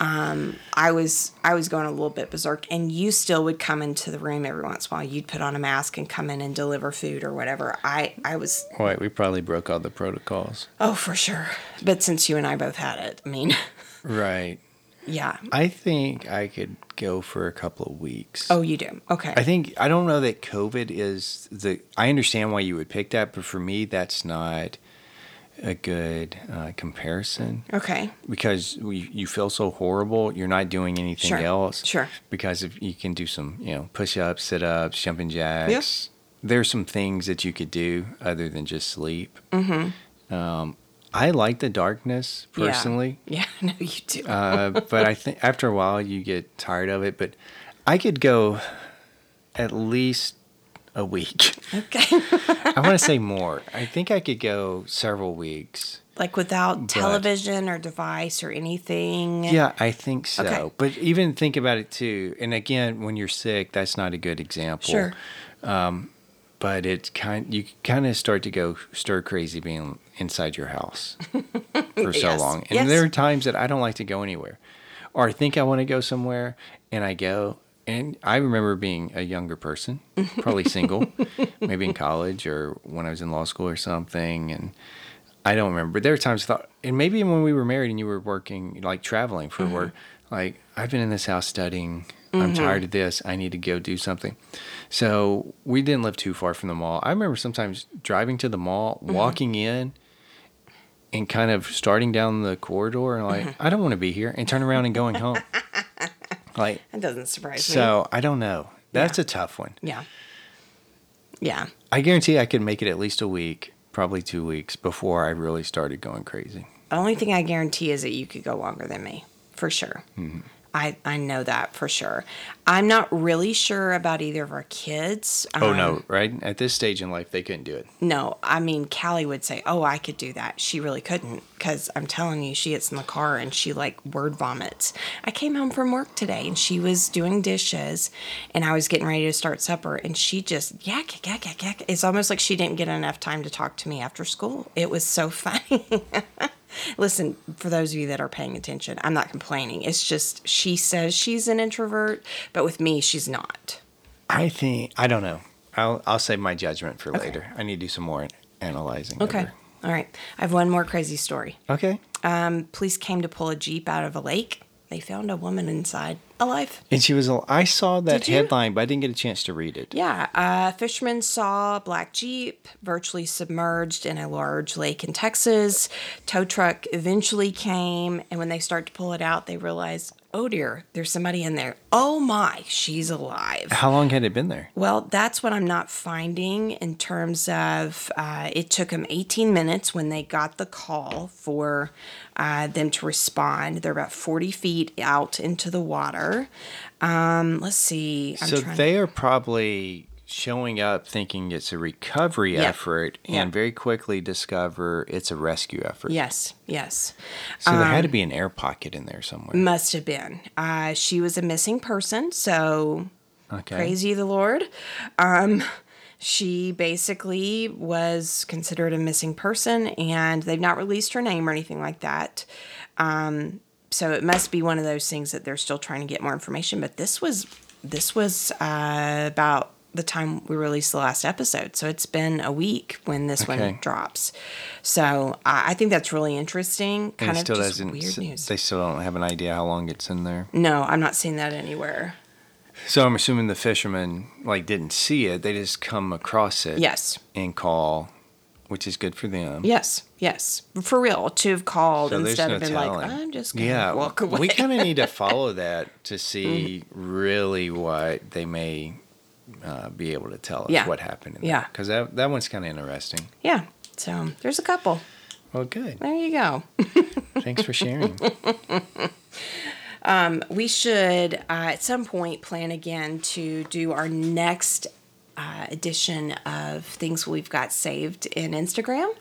um, i was i was going a little bit berserk and you still would come into the room every once in a while you'd put on a mask and come in and deliver food or whatever i i was Wait, we probably broke all the protocols. oh for sure but since you and i both had it i mean [laughs] Right. yeah I think I could go for a couple of weeks. oh you do okay I think I don't know that COVID is the. I understand why you would pick that, but for me, that's not a good uh, comparison okay because we, you feel so horrible. You're not doing anything Sure, else. sure. Because if you can do some, you know, push ups, sit ups, jumping jacks. Yes. There's some things that you could do other than just sleep. Mm-hmm. Um, I like the darkness personally. Yeah. [laughs] yeah no you do Uh, but I think after a while you get tired of it. But I could go at least a week. okay [laughs] I want to say [laughs] more. I think I could go several weeks. like without television or device or anything Yeah, I think so. Okay. But even think about it too. And again, when you're sick, that's not a good example. sure um, But it's kind you kind of start to go stir crazy being inside your house [laughs] for so Yes, long. And yes. there are times that I don't like to go anywhere. Or I think I want to go somewhere and I go and I remember being a younger person, probably single, [laughs] maybe in college or when I was in law school or something and I don't remember. But there were times I thought, and maybe when we were married and you were working, like traveling for Mm-hmm. work, like I've been in this house studying. I'm tired of this. I need to go do something. So we didn't live too far from the mall. I remember sometimes driving to the mall, Mm-hmm. walking in, and kind of starting down the corridor, and like Mm-hmm. I don't want to be here, and turn around and going home. [laughs] like that doesn't surprise me so, I don't know. That's Yeah. a tough one. yeah yeah I guarantee I could make it at least a week, probably two weeks before I really started going crazy. The only thing I guarantee is that you could go longer than me, for sure. Mm-hmm. I, I know that for sure. I'm not really sure about either of our kids. Oh Um, no! Right at this stage in life, they couldn't do it. No, I mean, Callie would say, Oh, I could do that. She really couldn't because I'm telling you, she gets in the car and she like word vomits. I came home from work today and she was doing dishes and I was getting ready to start supper and she just yak, yak, yak, yak. It's almost like she didn't get enough time to talk to me after school. It was so [laughs] funny. Listen, for those of you that are paying attention, I'm not complaining. It's just she says she's an introvert, but with me, she's not. I think I don't know. I'll I'll save my judgment for later. I need to do some more analyzing. Okay. All right. I have one more crazy story. Okay. Um, police came to pull a jeep out of a lake. They found a woman inside, alive. And she was. al- I saw that Did you? headline, but I didn't get a chance to read it. Yeah, uh, fishermen saw a black jeep virtually submerged in a large lake in Texas. Tow truck eventually came, and when they start to pull it out, they realize, oh dear, there's somebody in there. Oh my, she's alive. How long had it been there? Well, that's what I'm not finding in terms of uh, it took them 18 minutes when they got the call for uh, them to respond. They're about 40 feet out into the water. Um, let's see. I'm so they are probably showing up thinking it's a recovery effort, and very quickly discover it's a rescue effort. Yes, yes. So there Um, had to be an air pocket in there somewhere. Must have been. Uh, she was a missing person, so Okay. praise ye the Lord. Um, She basically was considered a missing person, and they've not released her name or anything like that. Um, so it must be one of those things that they're still trying to get more information. But this was this was uh, about the time we released the last episode, so it's been a week when this Okay. one drops. So I I think that's really interesting. Kind of still just doesn't. weird s- news. They still don't have an idea how long it's in there. no, I'm not seeing that anywhere. So I'm assuming the fishermen like didn't see it. They just come across it. Yes. And call, which is good for them. Yes, yes, for real. To have called So instead no of been telling. like, I'm just gonna yeah, walk away. we kind of need to [laughs] follow that to see Mm-hmm. really what they may uh, be able to tell us Yeah. what happened. In Yeah. because that that one's kind of interesting. yeah. So there's a couple. Well, good. There you go. [laughs] Thanks for sharing. Um, we should uh, at some point plan again to do our next uh, edition of things we've got saved in Instagram.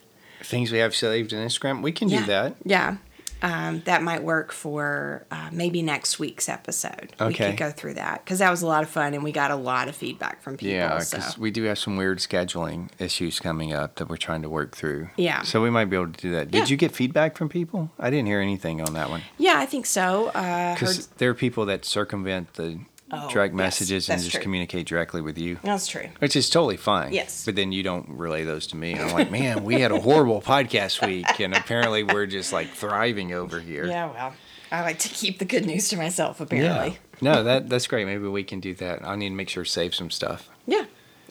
Things we have saved in Instagram. We can yeah. do that. Yeah. Um, that might work for uh, maybe next week's episode. Okay. We could go through that because that was a lot of fun and we got a lot of feedback from people. Yeah, so. we do have some weird scheduling issues coming up that we're trying to work through. Yeah. So we might be able to do that. Did Yeah. you get feedback from people? I didn't hear anything on that one. Yeah, I think so. Uh, Because there are people that circumvent the Oh, direct yes, messages and just true. communicate directly with you, that's true. which is totally fine. Yes. But then you don't relay those to me. And I'm like, man, we had a horrible podcast week, and apparently we're just like thriving over here. Yeah, well, I like to keep the good news to myself. Apparently. Yeah. No, that that's great. Maybe we can do that. I need to make sure to save some stuff. Yeah.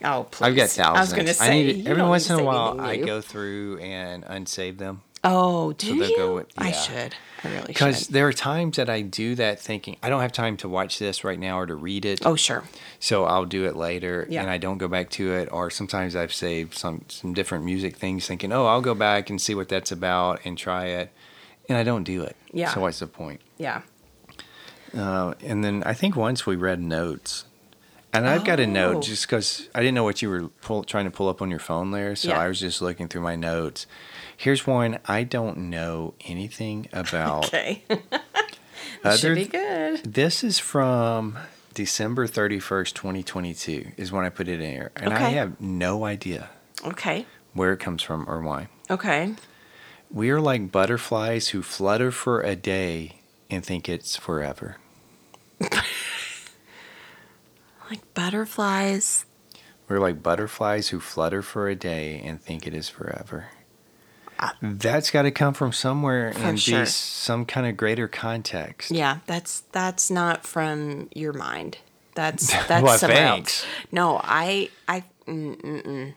Oh, please. I've got thousands. I was going to say. need to, every once in a while I go through and unsave them. Oh, do they'll you? with- I should. I really should. Because there are times that I do that thinking I don't have time to watch this right now or to read it. Oh, sure. So I'll do it later Yeah. and I don't go back to it. Or sometimes I've saved some some different music things thinking, oh, I'll go back and see what that's about and try it. And I don't do it. Yeah. So what's the point? Yeah. Uh, and then I think once we read notes. And I've got a Oh. note just because I didn't know what you were pull, trying to pull up on your phone there. So Yeah. I was just looking through my notes. Here's one I don't know anything about. Okay. [laughs] Other should be good. This is from December 31st, 2022, is when I put it in here. And I have no idea Okay. where it comes from or why. Okay. We are like butterflies who flutter for a day and think it's forever. [laughs] Like butterflies. We're like butterflies who flutter for a day and think it is forever. That's got to come from somewhere For and be some kind of greater context. Yeah, that's that's not from your mind. That's [laughs] that's Well, somewhere thanks. else. No, I I mm,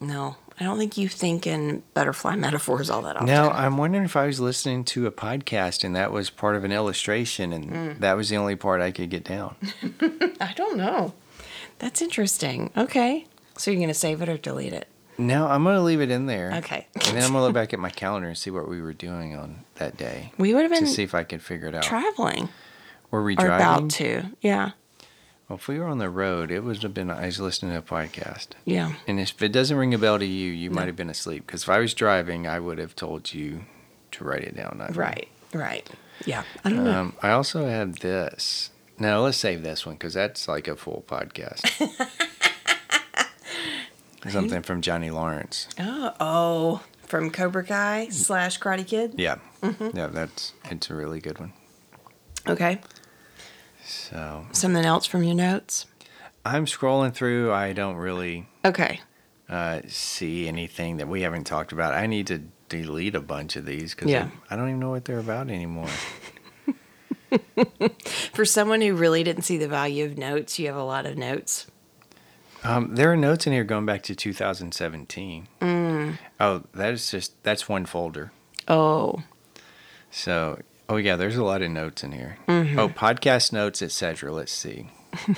no. I don't think you think in butterfly [laughs] metaphors all that often. Now, I'm wondering if I was listening to a podcast and that was part of an illustration and Mm. that was the only part I could get down. [laughs] I don't know. That's interesting. Okay. So you're going to save it or delete it? No, I'm going to leave it in there. Okay. And then I'm going to look back at my calendar and see what we were doing on that day We would have been to see if I can figure it out. traveling were we or driving? about to. Yeah. Well, if we were on the road, it would have been, I was listening to a podcast. Yeah. And if it doesn't ring a bell to you, you might have been asleep. Because if I was driving, I would have told you to write it down. Right. Right. Yeah. I don't know. Um, I also had this. Now let's save this one because that's like a full podcast. [laughs] Something from Johnny Lawrence. Oh, oh, from Cobra Kai slash Karate Kid. Yeah, Mm-hmm. yeah, that's it's a really good one. Okay. So Something else from your notes. I'm scrolling through. I don't really Okay. uh, see anything that we haven't talked about. I need to delete a bunch of these because Yeah. I, I don't even know what they're about anymore. [laughs] [laughs] For someone who really didn't see the value of notes, you have a lot of notes. Um, there are notes in here going back to 2017. Mm. Oh, that is just that's one folder. Oh. So, oh yeah, there's a lot of notes in here. Mm-hmm. Oh, podcast notes, etc. Let's see. [laughs]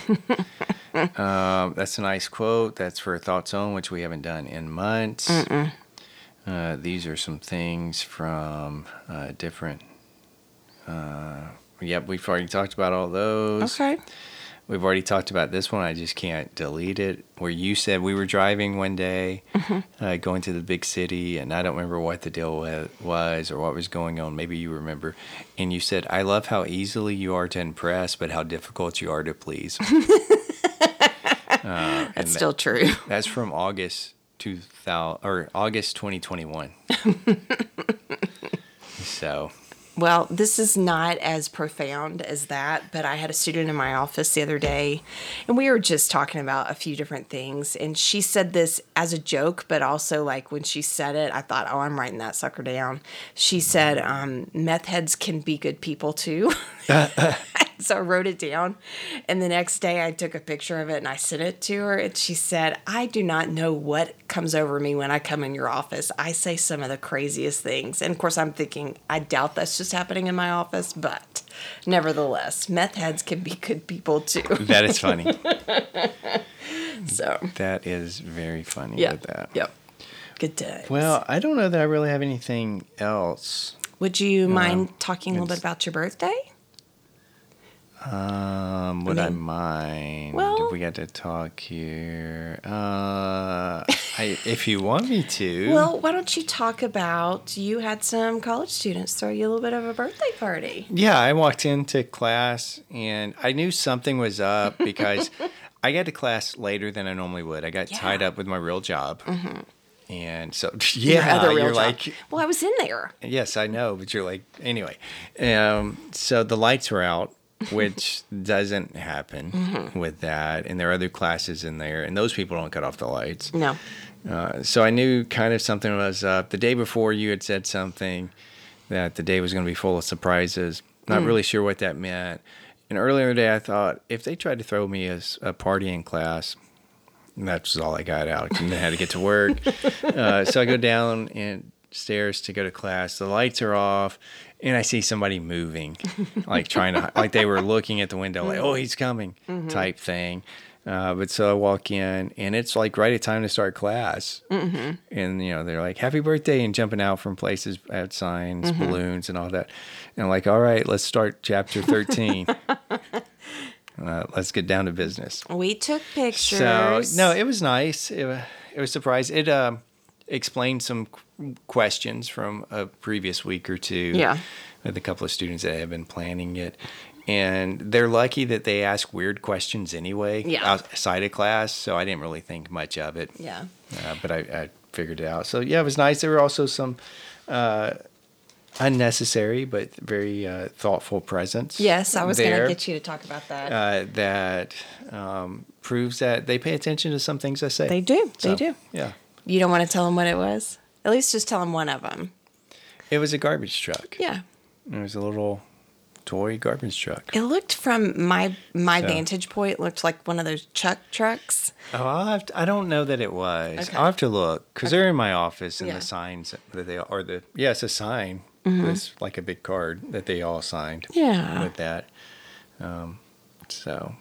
um, that's a nice quote. That's for Thoughts On, which we haven't done in months. Uh, these are some things from uh, different. Uh, yep, we've already talked about all those. Okay. We've already talked about this one. I just can't delete it. Where you said we were driving one day, uh, going to the big city, and I don't remember what the deal was or what was going on. Maybe you remember. And you said, I love how easily you are to impress, but how difficult you are to please. [laughs] and That's that- still true. That's from August 2000 or August 2021. [laughs] so, Well, this is not as profound as that, but I had a student in my office the other day, and we were just talking about a few different things. And she said this as a joke, but also like when she said it, I thought, oh, I'm writing that sucker down. She said, um, meth heads can be good people too. [laughs] [laughs] so I wrote it down. And the next day I took a picture of it and I sent it to her. And she said, I do not know what comes over me when I come in your office. I say some of the craziest things. And of course, I'm thinking, I doubt that's just happening in my office, but nevertheless, meth heads can be good people too. that is funny. [laughs] So, that is very funny yeah. with that. Yep. Good day. Well, I don't know that I really have anything else. would you mind um, talking a little bit about your birthday? Um, would I, mean, mind well- if we got to talk here? Uh, I, if you want me to. Well, why don't you talk about you had some college students throw you a little bit of a birthday party? Yeah, I walked into class and I knew something was up because [laughs] I got to class later than I normally would. I got tied up with my real job. And so, [laughs] yeah, you're job. like, well, I was in there. yes, I know, but you're like, anyway. Um, so the lights were out, which doesn't happen Mm-hmm. with that. And there are other classes in there, and those people don't cut off the lights. No. Uh, so I knew kind of something was up. The day before, you had said something that the day was going to be full of surprises. Not really sure what that meant. And earlier today, I thought if they tried to throw me a party in class, that's all I got out. And I had to get to work. [laughs] uh, so I go down and stairs to go to class. The lights are off, and I see somebody moving, [laughs] like trying to, like they were looking at the window, like, oh, he's coming, type thing. Uh, but so I walk in, and it's like right at time to start class. Mm-hmm. And, you know, they're like, happy birthday, and jumping out from places at signs, balloons, and all that. And I'm like, all right, let's start chapter 13. [laughs] uh, let's get down to business. We took pictures. So no, it was nice. It, it was surprised. It um, explained some questions from a previous week or two. Yeah. with a couple of students that have been planning it, and they're lucky that they ask weird questions anyway. Yeah. outside of class, so I didn't really think much of it. Yeah. Uh, but I, I figured it out. So yeah, it was nice. There were also some uh, unnecessary but very uh, thoughtful presents. Yes, I was going to get you to talk about that. uh, that um, proves that they pay attention to some things I say. they do. So, they do. Yeah. You don't want to tell them what it was? At least just tell him one of them. It was a garbage truck. Yeah. It was a little toy garbage truck. It looked from my my So- vantage point looked like one of those chuck trucks. Oh, I'll have to, I don't know that it was. Okay. I'll have to look because they're in my office and Yeah. the signs that they are the yeah, it's a sign. Mm-hmm. It's like a big card that they all signed. Yeah. With that, um, so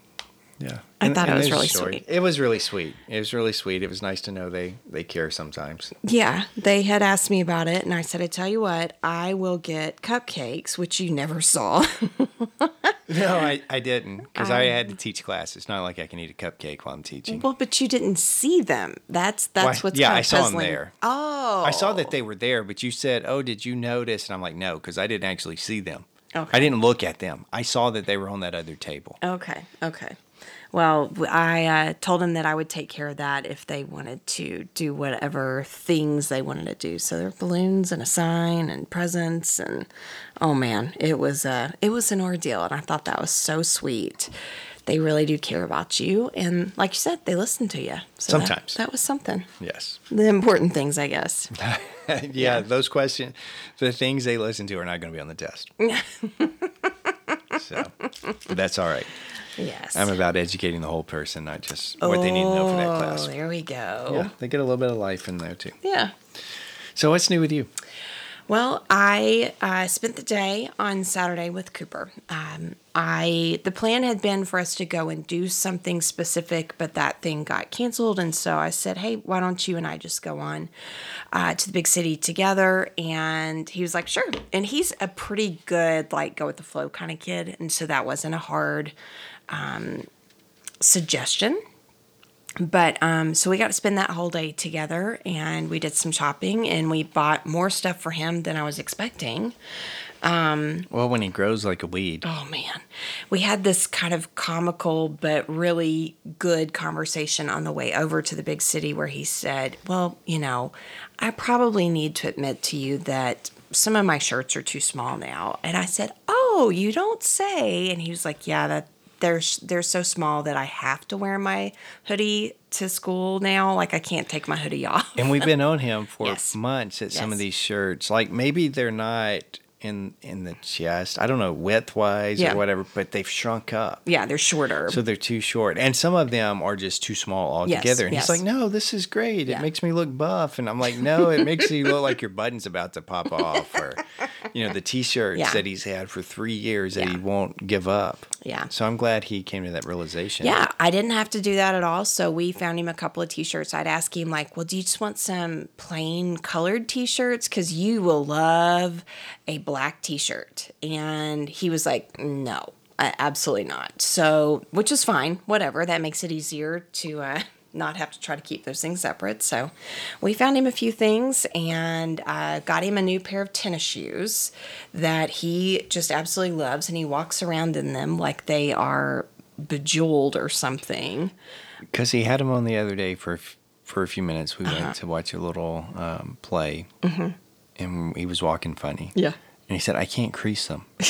yeah. I thought it was really story. sweet. It was really sweet. It was really sweet. It was nice to know they they care sometimes. Yeah, they had asked me about it, and I said, "I tell you what, I will get cupcakes, which you never saw." [laughs] No, I, I didn't because I Um, had to teach class. It's not like I can eat a cupcake while I'm teaching. well, but you didn't see them. That's that's Why- what's yeah, I saw puzzling. there. Oh, I saw that they were there, but you said, "Oh, did you notice?" And I'm like, "No," because I didn't actually see them. Okay. I didn't look at them. I saw that they were on that other table. Okay, okay. Well, I uh, told them that I would take care of that if they wanted to do whatever things they wanted to do. So there were balloons and a sign and presents and oh man, it was uh, it was an ordeal, and I thought that was so sweet. They really do care about you, and like you said, they listen to you. So Sometimes. that, was something. Yes. The important things, I guess. [laughs] yeah, those questions, the things they listen to are not going to be on the test. [laughs] so that's all right. Yes. I'm about educating the whole person, not just what they need to know for that class. Oh, class. there we go. Yeah, they get a little bit of life in there too. yeah. So what's new with you? Well, I uh, spent the day on Saturday with Cooper. Um, I the plan had been for us to go and do something specific, but that thing got canceled, and so I said, "Hey, why don't you and I just go on uh, to the big city together?" And he was like, "Sure." And he's a pretty good like go with the flow kind of kid, and so that wasn't a hard um, suggestion. But um, so we got to spend that whole day together, and we did some shopping, and we bought more stuff for him than I was expecting. Well, when he grows like a weed. Oh man, we had this kind of comical but really good conversation on the way over to the big city where he said, Well, you know, I probably need to admit to you that some of my shirts are too small now. And I said, Oh, you don't say. And he was like, Yeah, that. They're, they're so small that I have to wear my hoodie to school now. Like I can't take my hoodie [laughs] off. And we've been on him for Yes. months at some of these shirts. Like maybe they're not in in the chest. I don't know width wise Yeah. or whatever, but they've shrunk up. Yeah, they're shorter. So they're too short. And some of them are just too small Yes, altogether. and yes. he's like, No, this is great. Yeah. It makes me look buff. And I'm like, No, it makes you look like your button's about to pop off. Or, [laughs] you know, the t shirts Yeah. that he's had for three years that he won't give up. Yeah. So I'm glad he came to that realization. Yeah, I didn't have to do that at all. So we found him a couple of t-shirts. I'd ask him like, "Well, do you just want some plain colored t-shirts cuz you will love a black t-shirt." And he was like, "No, absolutely not." So, which is fine. Whatever. That makes it easier to uh [laughs] not have to try to keep those things separate. So, we found him a few things and uh, got him a new pair of tennis shoes that he just absolutely loves, and he walks around in them like they are bejeweled or something. Because he had him on the other day for f- for a few minutes. We Uh-huh. went to watch a little um, play, Mm-hmm. and he was walking funny. Yeah. And he said, "I can't crease them." [laughs] I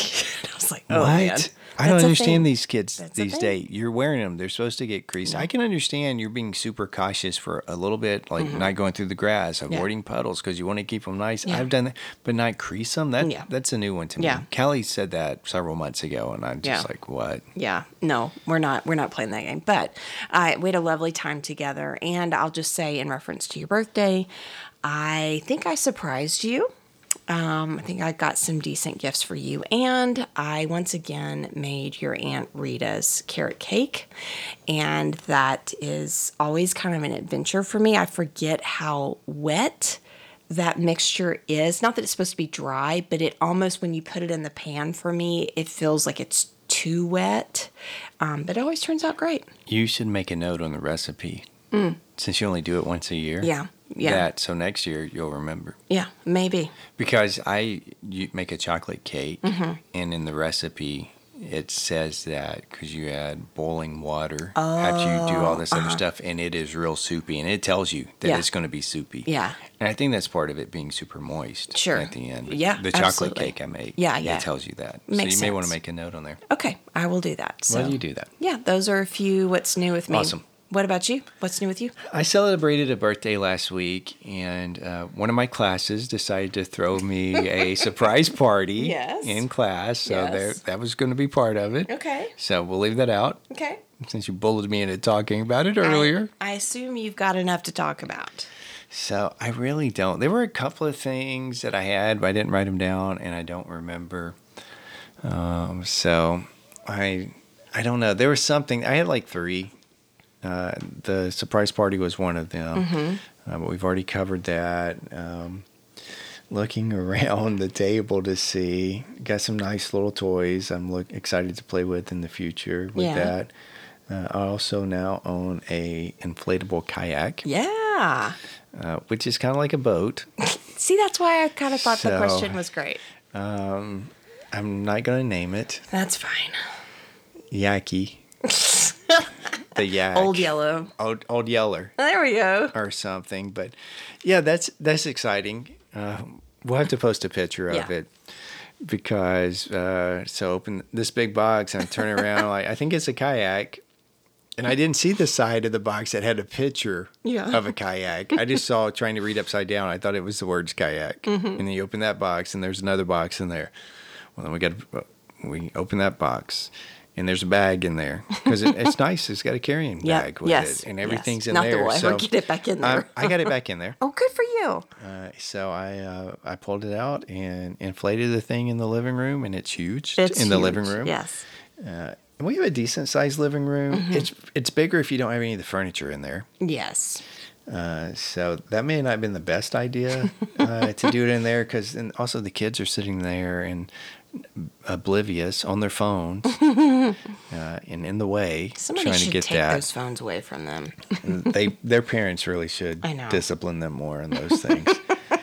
was like, oh, what? man. I don't understand thing. these kids That's these days. You're wearing them; they're supposed to get creased. I can understand you're being super cautious for a little bit, like not going through the grass, avoiding puddles because you want to keep them nice. Mm-hmm. Yeah. I've done that, but not crease them. That Yeah. that's a new one to me. Yeah. Kelly said that several months ago, and I'm just Yeah. like, what? Yeah, no, we're not. We're not playing that game. But uh, we had a lovely time together, and I'll just say, in reference to your birthday, I think I surprised you. Um, I think I got some decent gifts for you, and I once again made your aunt Rita's carrot cake, and that is always kind of an adventure for me. I forget how wet that mixture is. Not that it's supposed to be dry, but it almost when you put it in the pan for me, it feels like it's too wet. Um, but it always turns out great. You should make a note on the recipe, since you only do it once a year. Mm. Yeah, yeah. That so next year you'll remember. Yeah, maybe. Because I you make a chocolate cake, Mm-hmm. and in the recipe it says that because you add boiling water after you do all this other stuff, and it is real soupy, and it tells you that Oh, uh-huh. Yeah. it's going to be soupy. Yeah. and I think that's part of it being super moist. Sure. At the end. Yeah, The chocolate absolutely. cake I make. Yeah, yeah. It tells you that. Makes so you may want to make a note on there. Okay, I will do that. So Why do you do that? Yeah, those are a few what's new with me. Awesome. What about you? What's new with you? I celebrated a birthday last week, and uh, one of my classes decided to throw me a [laughs] surprise party Yes. in class. So Yes. there, that was going to be part of it. Okay. So we'll leave that out Okay. since you bullied me into talking about it earlier. I, I assume you've got enough to talk about. So I really don't. There were a couple of things that I had, but I didn't write them down, and I don't remember. Um, so I, I don't know. There was something. I had like three. Uh, the surprise party was one of them, uh, but we've already covered that. Um, looking [laughs] around the table to see, got some nice little toys. I'm look excited to play with in the future with Yeah. that. Uh, I also now own a inflatable kayak Yeah. uh, which is kind of like a boat. [laughs] See, that's why I kind of thought the question was great. Um, I'm not going to name it That's fine. Yaki. [laughs] the yak. Old yellow. Old, old Yeller There we go. or something. But yeah, that's that's exciting. Uh, we'll have to post a picture of it because uh, so open this big box and I turn around like I think it's a kayak. And I didn't see the side of the box that had a picture Yeah. of a kayak. I just saw trying to read upside down. I thought it was the words kayak. Mm-hmm. And then you open that box, and there's another box in there. Well, then we got we open that box, and there's a bag in there because it, it's nice. It's got a carrying [laughs] Yeah, bag with yes, it, and everything's yes. in Not there. we'll so get it back in I- there. I, got it [laughs] back in there. Oh, good for you. Uh, so I uh, I pulled it out and inflated the thing in the living room, and it's huge It's in the living room. Yes. Uh, and we have a decent sized living room. Mm-hmm. It's it's bigger if you don't have any of the furniture in there. Yes. Uh, so that may not have been the best idea [laughs] uh, to do it in there because and also the kids are sitting there and oblivious on their phones [laughs] uh, and in the way Somebody trying to get take that. those phones away from them. [laughs] they their parents really should discipline them more on those things.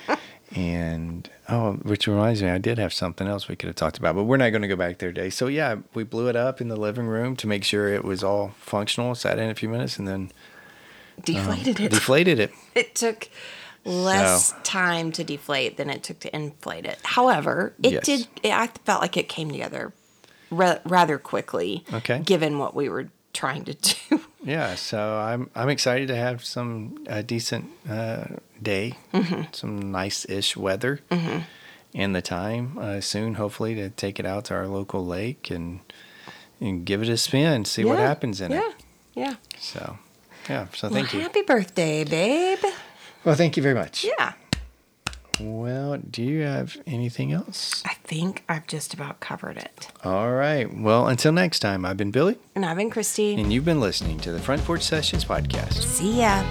[laughs] and oh, which reminds me, I did have something else we could have talked about, but we're not going to go back there today. So yeah, we blew it up in the living room to make sure it was all functional. Sat in a few minutes and then Deflated it. deflated it. it took less So- time to deflate than it took to inflate it. However, it Yes. did. It, I felt like it came together ra- rather quickly. Okay. Given what we were trying to do. [laughs] Yeah, so I'm I'm excited to have some uh, decent uh, day, Mm-hmm. some nice-ish weather, and the time uh, soon, hopefully, to take it out to our local lake and and give it a spin, see what happens in yeah. it. Yeah. Yeah. So, yeah. So Well, thank you. happy birthday, babe. Well, thank you very much. Yeah. Well, do you have anything else? I think I've just about covered it. All right. Well, until next time, I've been Billy, And I've been Christi. and you've been listening to the Front Porch Sessions podcast. See ya.